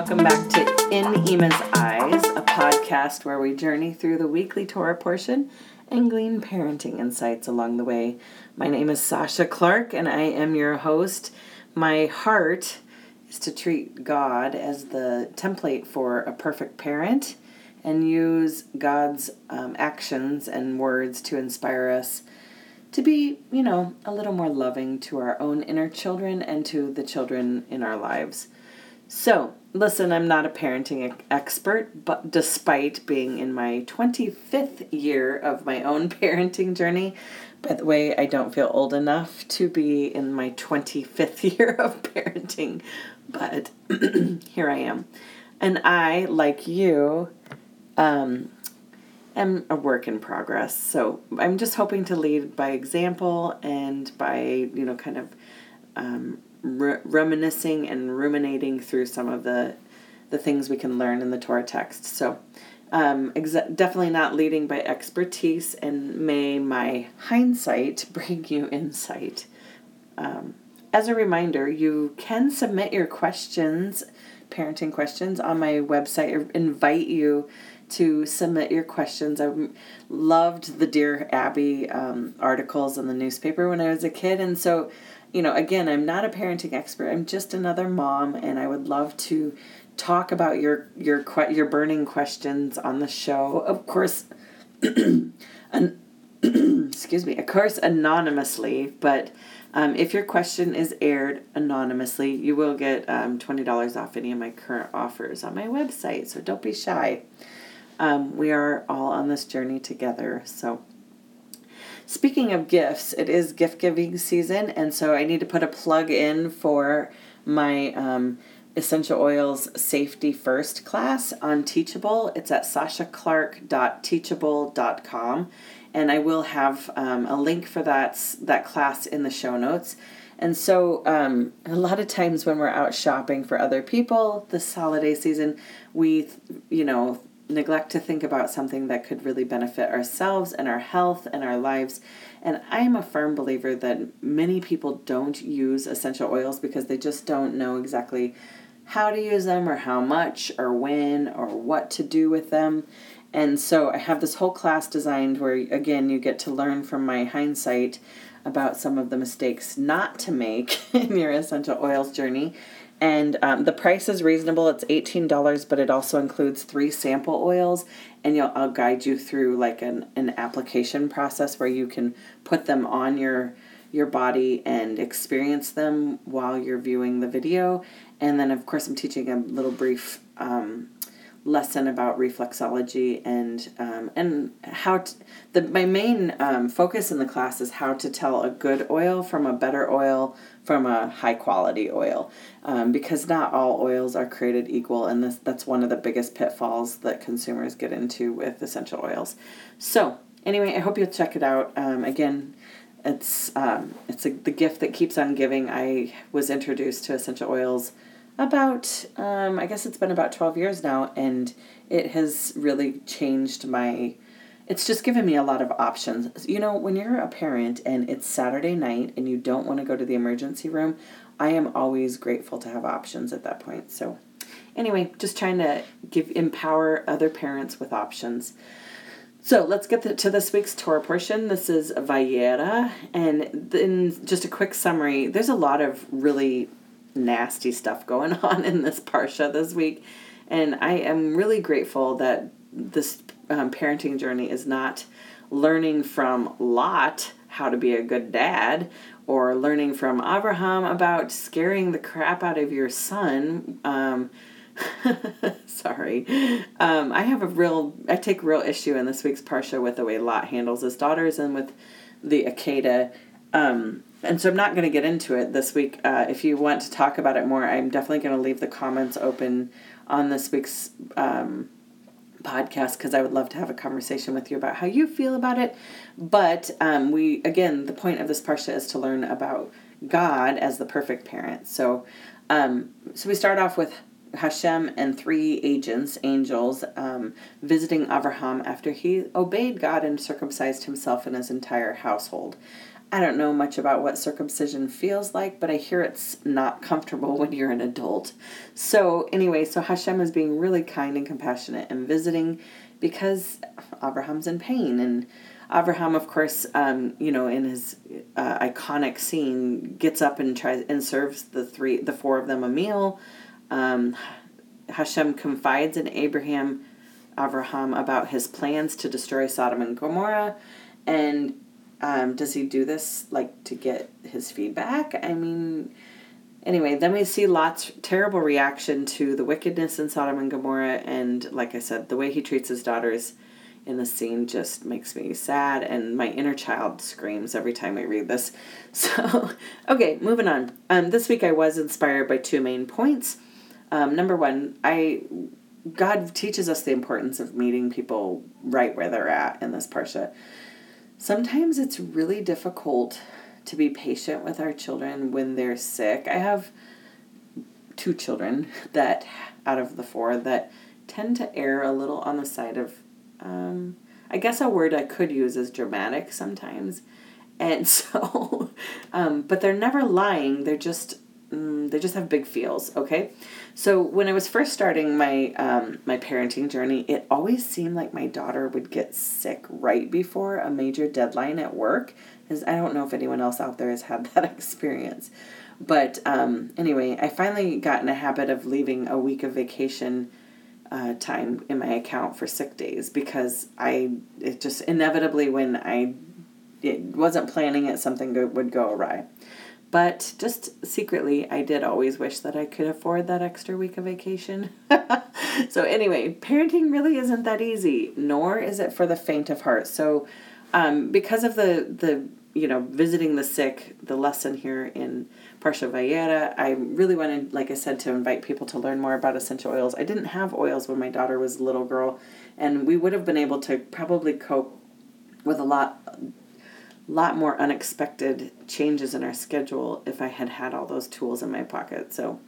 welcome back to In Imma's Eyes, a podcast where we journey through the weekly Torah portion and glean parenting insights along the way. My name is Sasha Clark, and I am your host. My heart is to treat God as the template for a perfect parent and use God's um, actions and words to inspire us to be, you know, a little more loving to our own inner children and to the children in our lives. So, listen, I'm not a parenting expert, but despite being in my 25th year of my own parenting journey, by the way, I don't feel old enough to be in my 25th year of parenting, but here I am. And I, like you, um, am a work in progress. So I'm just hoping to lead by example and by, you know, kind of um, re- reminiscing and ruminating through some of the the things we can learn in the Torah text. So, um, exa- definitely not leading by expertise, and may my hindsight bring you insight. Um, as a reminder, you can submit your questions, parenting questions, on my website. I invite you to submit your questions. I loved the Dear Abby um, articles in the newspaper when I was a kid, and so you know, again, I'm not a parenting expert. I'm just another mom, and I would love to talk about your your your burning questions on the show. Of course, an, excuse me. Of course, anonymously, but. Um, if your question is aired anonymously, you will get um, $20 off any of my current offers on my website. So don't be shy. Um, we are all on this journey together. So Speaking of gifts, it is gift giving season, and so I need to put a plug in for my um, essential oils safety first class on Teachable. It's at sashaclark.teachable.com, and I will have um, a link for that that class in the show notes. And so, um, a lot of times when we're out shopping for other people this holiday season, we, you know, neglect to think about something that could really benefit ourselves and our health and our lives. And I am a firm believer that many people don't use essential oils because they just don't know exactly how to use them or how much or when or what to do with them. And so I have this whole class designed where, again, you get to learn from my hindsight about some of the mistakes not to make in your essential oils journey and um, the price is reasonable. It's eighteen dollars, but it also includes three sample oils, and you'll I'll guide you through like an an application process where you can put them on your your body and experience them while you're viewing the video. And then of course I'm teaching a little brief um, lesson about reflexology and um, and how the my main um, focus in the class is how to tell a good oil from a better oil from a high quality oil um, because not all oils are created equal and this that's one of the biggest pitfalls that consumers get into with essential oils. So anyway i hope you'll check it out. Um, again it's um, it's a, the gift that keeps on giving. I was introduced to essential oils about um, i guess it's been about 12 years now and it has really changed my it's just given me a lot of options. You know when you're a parent and it's saturday night and you don't want to go to the emergency room i am always grateful to have options at that point. So anyway just trying to give empower other parents with options. So let's get to this week's Torah portion. This is Vayeira, and then just a quick summary. There's a lot of really nasty stuff going on in this parsha this week, and I am really grateful that this um, parenting journey is not learning from Lot how to be a good dad or learning from Abraham about scaring the crap out of your son. Um, sorry. Um, I have a real, I take real issue in this week's Parsha with the way Lot handles his daughters and with the Akedah. Um, and so I'm not going to get into it this week. Uh, if you want to talk about it more, I'm definitely going to leave the comments open on this week's um, podcast because I would love to have a conversation with you about how you feel about it. But um, we, again, the point of this parsha is to learn about God as the perfect parent. So, um, so we start off with Hashem and three agents, angels, um, visiting Avraham after he obeyed God and circumcised himself and his entire household. I don't know much about what circumcision feels like, but I hear it's not comfortable when you're an adult. So, anyway, so Hashem is being really kind and compassionate and visiting because Abraham's in pain. And Abraham, of course, um, you know, in his uh, iconic scene, gets up and tries and serves the three, the four of them a meal. Um, Hashem confides in Abraham, Abraham about his plans to destroy Sodom and Gomorrah, and um, does he do this like to get his feedback? I mean, anyway, then we see Lot's terrible reaction to the wickedness in Sodom and Gomorrah, and like I said, the way he treats his daughters in the scene just makes me sad, and my inner child screams every time I read this. So, okay, moving on. Um, this week I was inspired by two main points. Um, number one, I God teaches us the importance of meeting people right where they're at in this parsha sometimes it's really difficult to be patient with our children when they're sick. I have two children that, out of the four, that tend to err a little on the side of, um, I guess a word I could use is dramatic sometimes. And so, um, but they're never lying. They're just, they just have big feels. Okay. So when I was first starting my um, my parenting journey, it always seemed like my daughter would get sick right before a major deadline at work. Because I don't know if anyone else out there has had that experience, but um, anyway, I finally got in a habit of leaving a week of vacation uh, time in my account for sick days because I it just inevitably when I it wasn't planning it something would go awry. But just secretly, I did always wish that I could afford that extra week of vacation. so, anyway, parenting really isn't that easy, nor is it for the faint of heart. So, um, because of the, the you know, visiting the sick, the lesson here in Parsha Vayeira, I really wanted, like I said, to invite people to learn more about essential oils. I didn't have oils when my daughter was a little girl, and we would have been able to probably cope with a lot lot more unexpected changes in our schedule if I had had all those tools in my pocket. So,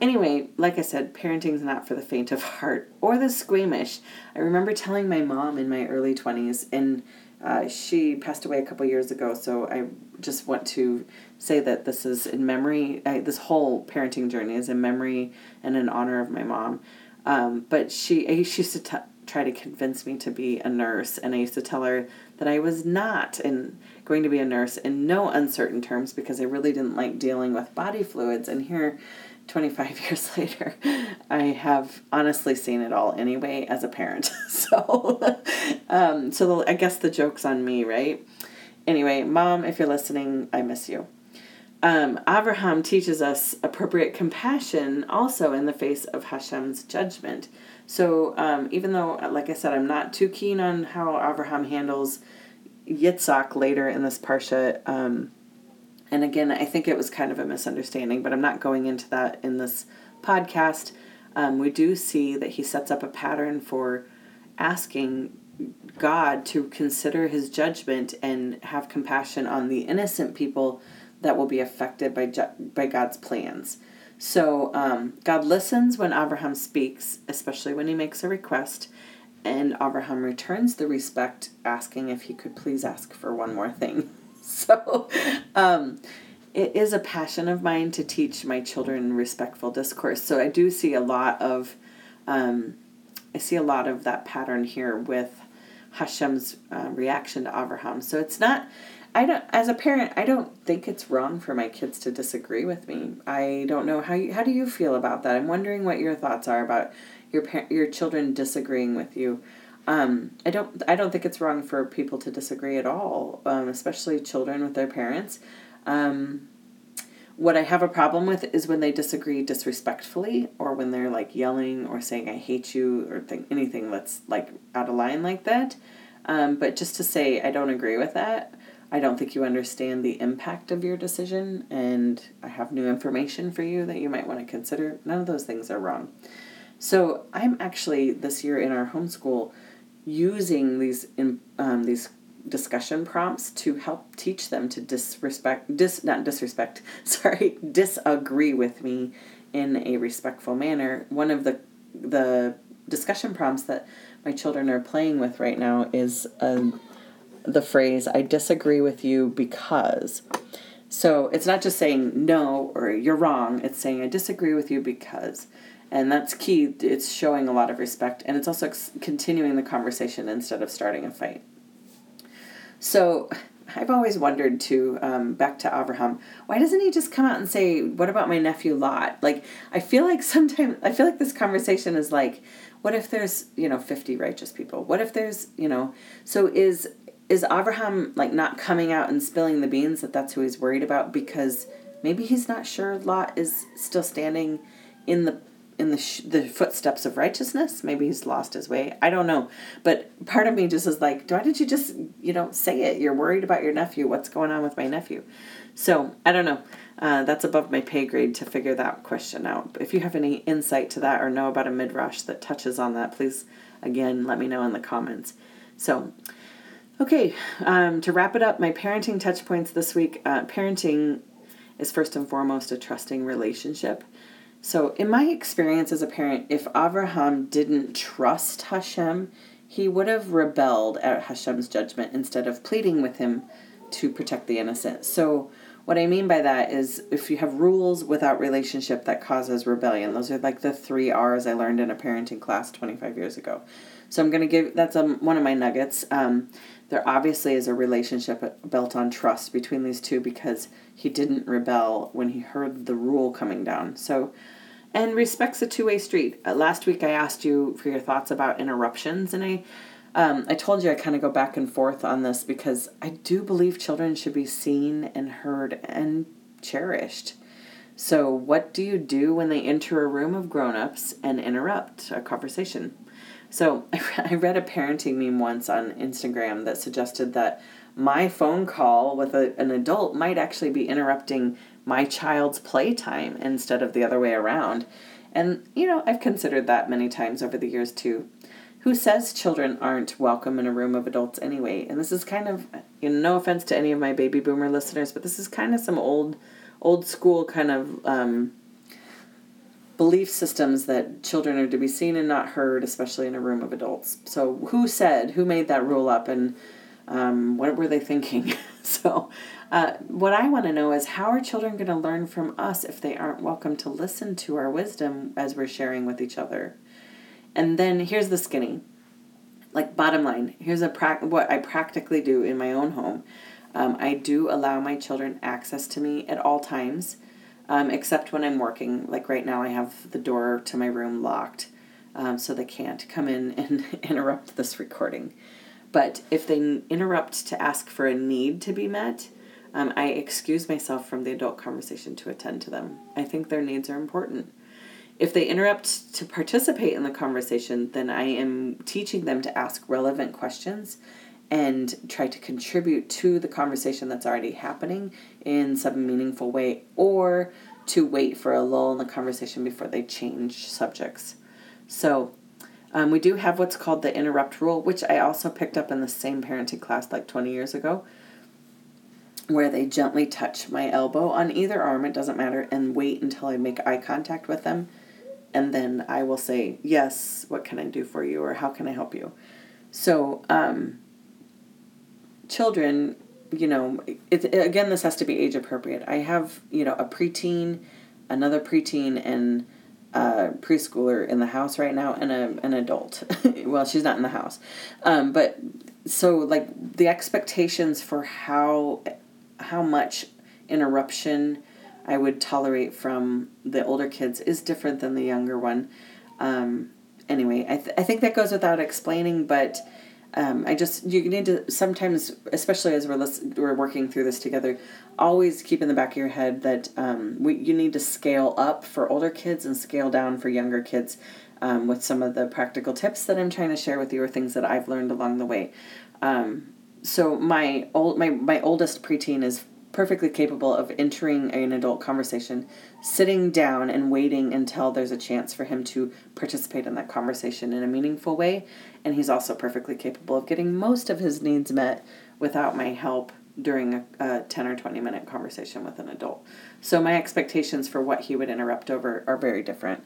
anyway, like I said, parenting's not for the faint of heart or the squeamish. I remember telling my mom in my early 20s, and uh, she passed away a couple years ago, so I just want to say that this is in memory, I, this whole parenting journey is in memory and in honor of my mom. Um, but she, she used to t- try to convince me to be a nurse, and I used to tell her that I was not and going to be a nurse in no uncertain terms because I really didn't like dealing with body fluids. And here, 25 years later, I have honestly seen it all anyway as a parent. so, um, so the, I guess the joke's on me, right? Anyway, mom, if you're listening, I miss you. Um, Abraham teaches us appropriate compassion also in the face of Hashem's judgment. So um, even though, like I said, I'm not too keen on how Abraham handles Yitzhak later in this parsha, um, and again, I think it was kind of a misunderstanding, but I'm not going into that in this podcast. Um, we do see that he sets up a pattern for asking God to consider his judgment and have compassion on the innocent people that will be affected by, by God's plans. So um, God listens when Abraham speaks, especially when he makes a request, and Abraham returns the respect, asking if he could please ask for one more thing. so um, it is a passion of mine to teach my children respectful discourse. So I do see a lot of, um, I see a lot of that pattern here with Hashem's uh, reaction to Abraham. So it's not I don't as a parent, I don't think it's wrong for my kids to disagree with me. I don't know how you, how do you feel about that? I'm wondering what your thoughts are about your your children disagreeing with you. Um, I don't I don't think it's wrong for people to disagree at all, um, especially children with their parents. Um, what I have a problem with is when they disagree disrespectfully or when they're like yelling or saying I hate you or think anything that's like out of line like that. Um, but just to say I don't agree with that, I don't think you understand the impact of your decision, and I have new information for you that you might want to consider. None of those things are wrong. So I'm actually this year in our homeschool using these um, these discussion prompts to help teach them to disrespect dis not disrespect sorry disagree with me in a respectful manner. One of the the discussion prompts that my children are playing with right now is a the phrase, I disagree with you because. So it's not just saying no or you're wrong, it's saying I disagree with you because. And that's key. It's showing a lot of respect and it's also continuing the conversation instead of starting a fight. So I've always wondered too, um, back to Abraham, why doesn't he just come out and say, What about my nephew Lot? Like, I feel like sometimes, I feel like this conversation is like, What if there's, you know, 50 righteous people? What if there's, you know, so is is Abraham like not coming out and spilling the beans that that's who he's worried about? Because maybe he's not sure Lot is still standing in the in the sh- the footsteps of righteousness. Maybe he's lost his way. I don't know. But part of me just is like why did you just you know say it? You're worried about your nephew. What's going on with my nephew? So i don't know. Uh, that's above my pay grade to figure that question out. If you have any insight to that or know about a midrash that touches on that please again let me know in the comments. So Okay, um, to wrap it up, my parenting touch points this week. Uh, parenting is first and foremost a trusting relationship. So, in my experience as a parent, if Avraham didn't trust Hashem, he would have rebelled at Hashem's judgment instead of pleading with him to protect the innocent. So, what I mean by that is if you have rules without relationship that causes rebellion, those are like the three R's I learned in a parenting class 25 years ago. So I'm going to give that's um, one of my nuggets. Um, there obviously is a relationship built on trust between these two because he didn't rebel when he heard the rule coming down. So, and respect's a two way street. Uh, last week I asked you for your thoughts about interruptions, and I. Um, I told you I kind of go back and forth on this because I do believe children should be seen and heard and cherished. So, what do you do when they enter a room of grown ups and interrupt a conversation? So I read a parenting meme once on Instagram that suggested that my phone call with a, an adult might actually be interrupting my child's playtime instead of the other way around. And, you know, I've considered that many times over the years too. Who says children aren't welcome in a room of adults anyway? And this is kind of, you know, no offense to any of my baby boomer listeners, but this is kind of some old, old school kind of um, belief systems that children are to be seen and not heard, especially in a room of adults. So, who said, who made that rule up, and um, what were they thinking? so, uh, what I want to know is how are children going to learn from us if they aren't welcome to listen to our wisdom as we're sharing with each other? And then here's the skinny. Like bottom line, here's a pra- what I practically do in my own home. Um, I do allow my children access to me at all times um, except when I'm working. Like right now, I have the door to my room locked, um, so they can't come in and interrupt this recording. But if they interrupt to ask for a need to be met, um, I excuse myself from the adult conversation to attend to them. I think their needs are important. If they interrupt to participate in the conversation, then I am teaching them to ask relevant questions and try to contribute to the conversation that's already happening in some meaningful way or to wait for a lull in the conversation before they change subjects. So, um, we do have what's called the interrupt rule, which I also picked up in the same parenting class like 20 years ago, where they gently touch my elbow on either arm, it doesn't matter, and wait until I make eye contact with them. And then I will say, Yes, what can I do for you? or How can I help you? So, um, children, you know, it, again, this has to be age appropriate. I have, you know, a preteen, another preteen, and a preschooler in the house right now, and a, an adult. well, she's not in the house. Um, but so, like, the expectations for how how much interruption I would tolerate from the older kids is different than the younger one. Um, anyway, I, th- I think that goes without explaining, but um, I just you need to sometimes, especially as we're listen, we're working through this together, always keep in the back of your head that um, we you need to scale up for older kids and scale down for younger kids, um, with some of the practical tips that I'm trying to share with you or things that I've learned along the way. Um, so my old my my oldest preteen is perfectly capable of entering an adult conversation, sitting down and waiting until there's a chance for him to participate in that conversation in a meaningful way. And he's also perfectly capable of getting most of his needs met without my help during a, a 10 or 20 minute conversation with an adult. So my expectations for what he would interrupt over are very different.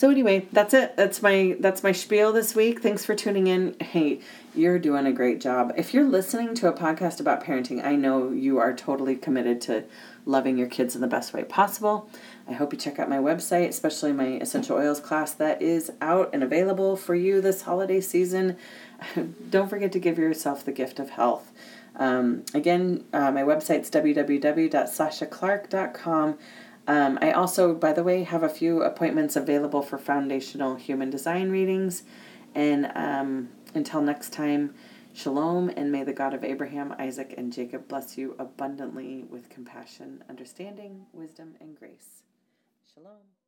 So anyway, that's it. That's my that's my spiel this week. Thanks for tuning in. Hey, you're doing a great job. If you're listening to a podcast about parenting, I know you are totally committed to loving your kids in the best way possible. I hope you check out my website, especially my essential oils class that is out and available for you this holiday season. Don't forget to give yourself the gift of health. Um, again, uh, my website's www.sashaclark.com. Um, I also, by the way, have a few appointments available for foundational human design readings. And um, until next time, shalom, and may the God of Abraham, Isaac, and Jacob bless you abundantly with compassion, understanding, wisdom, and grace. Shalom.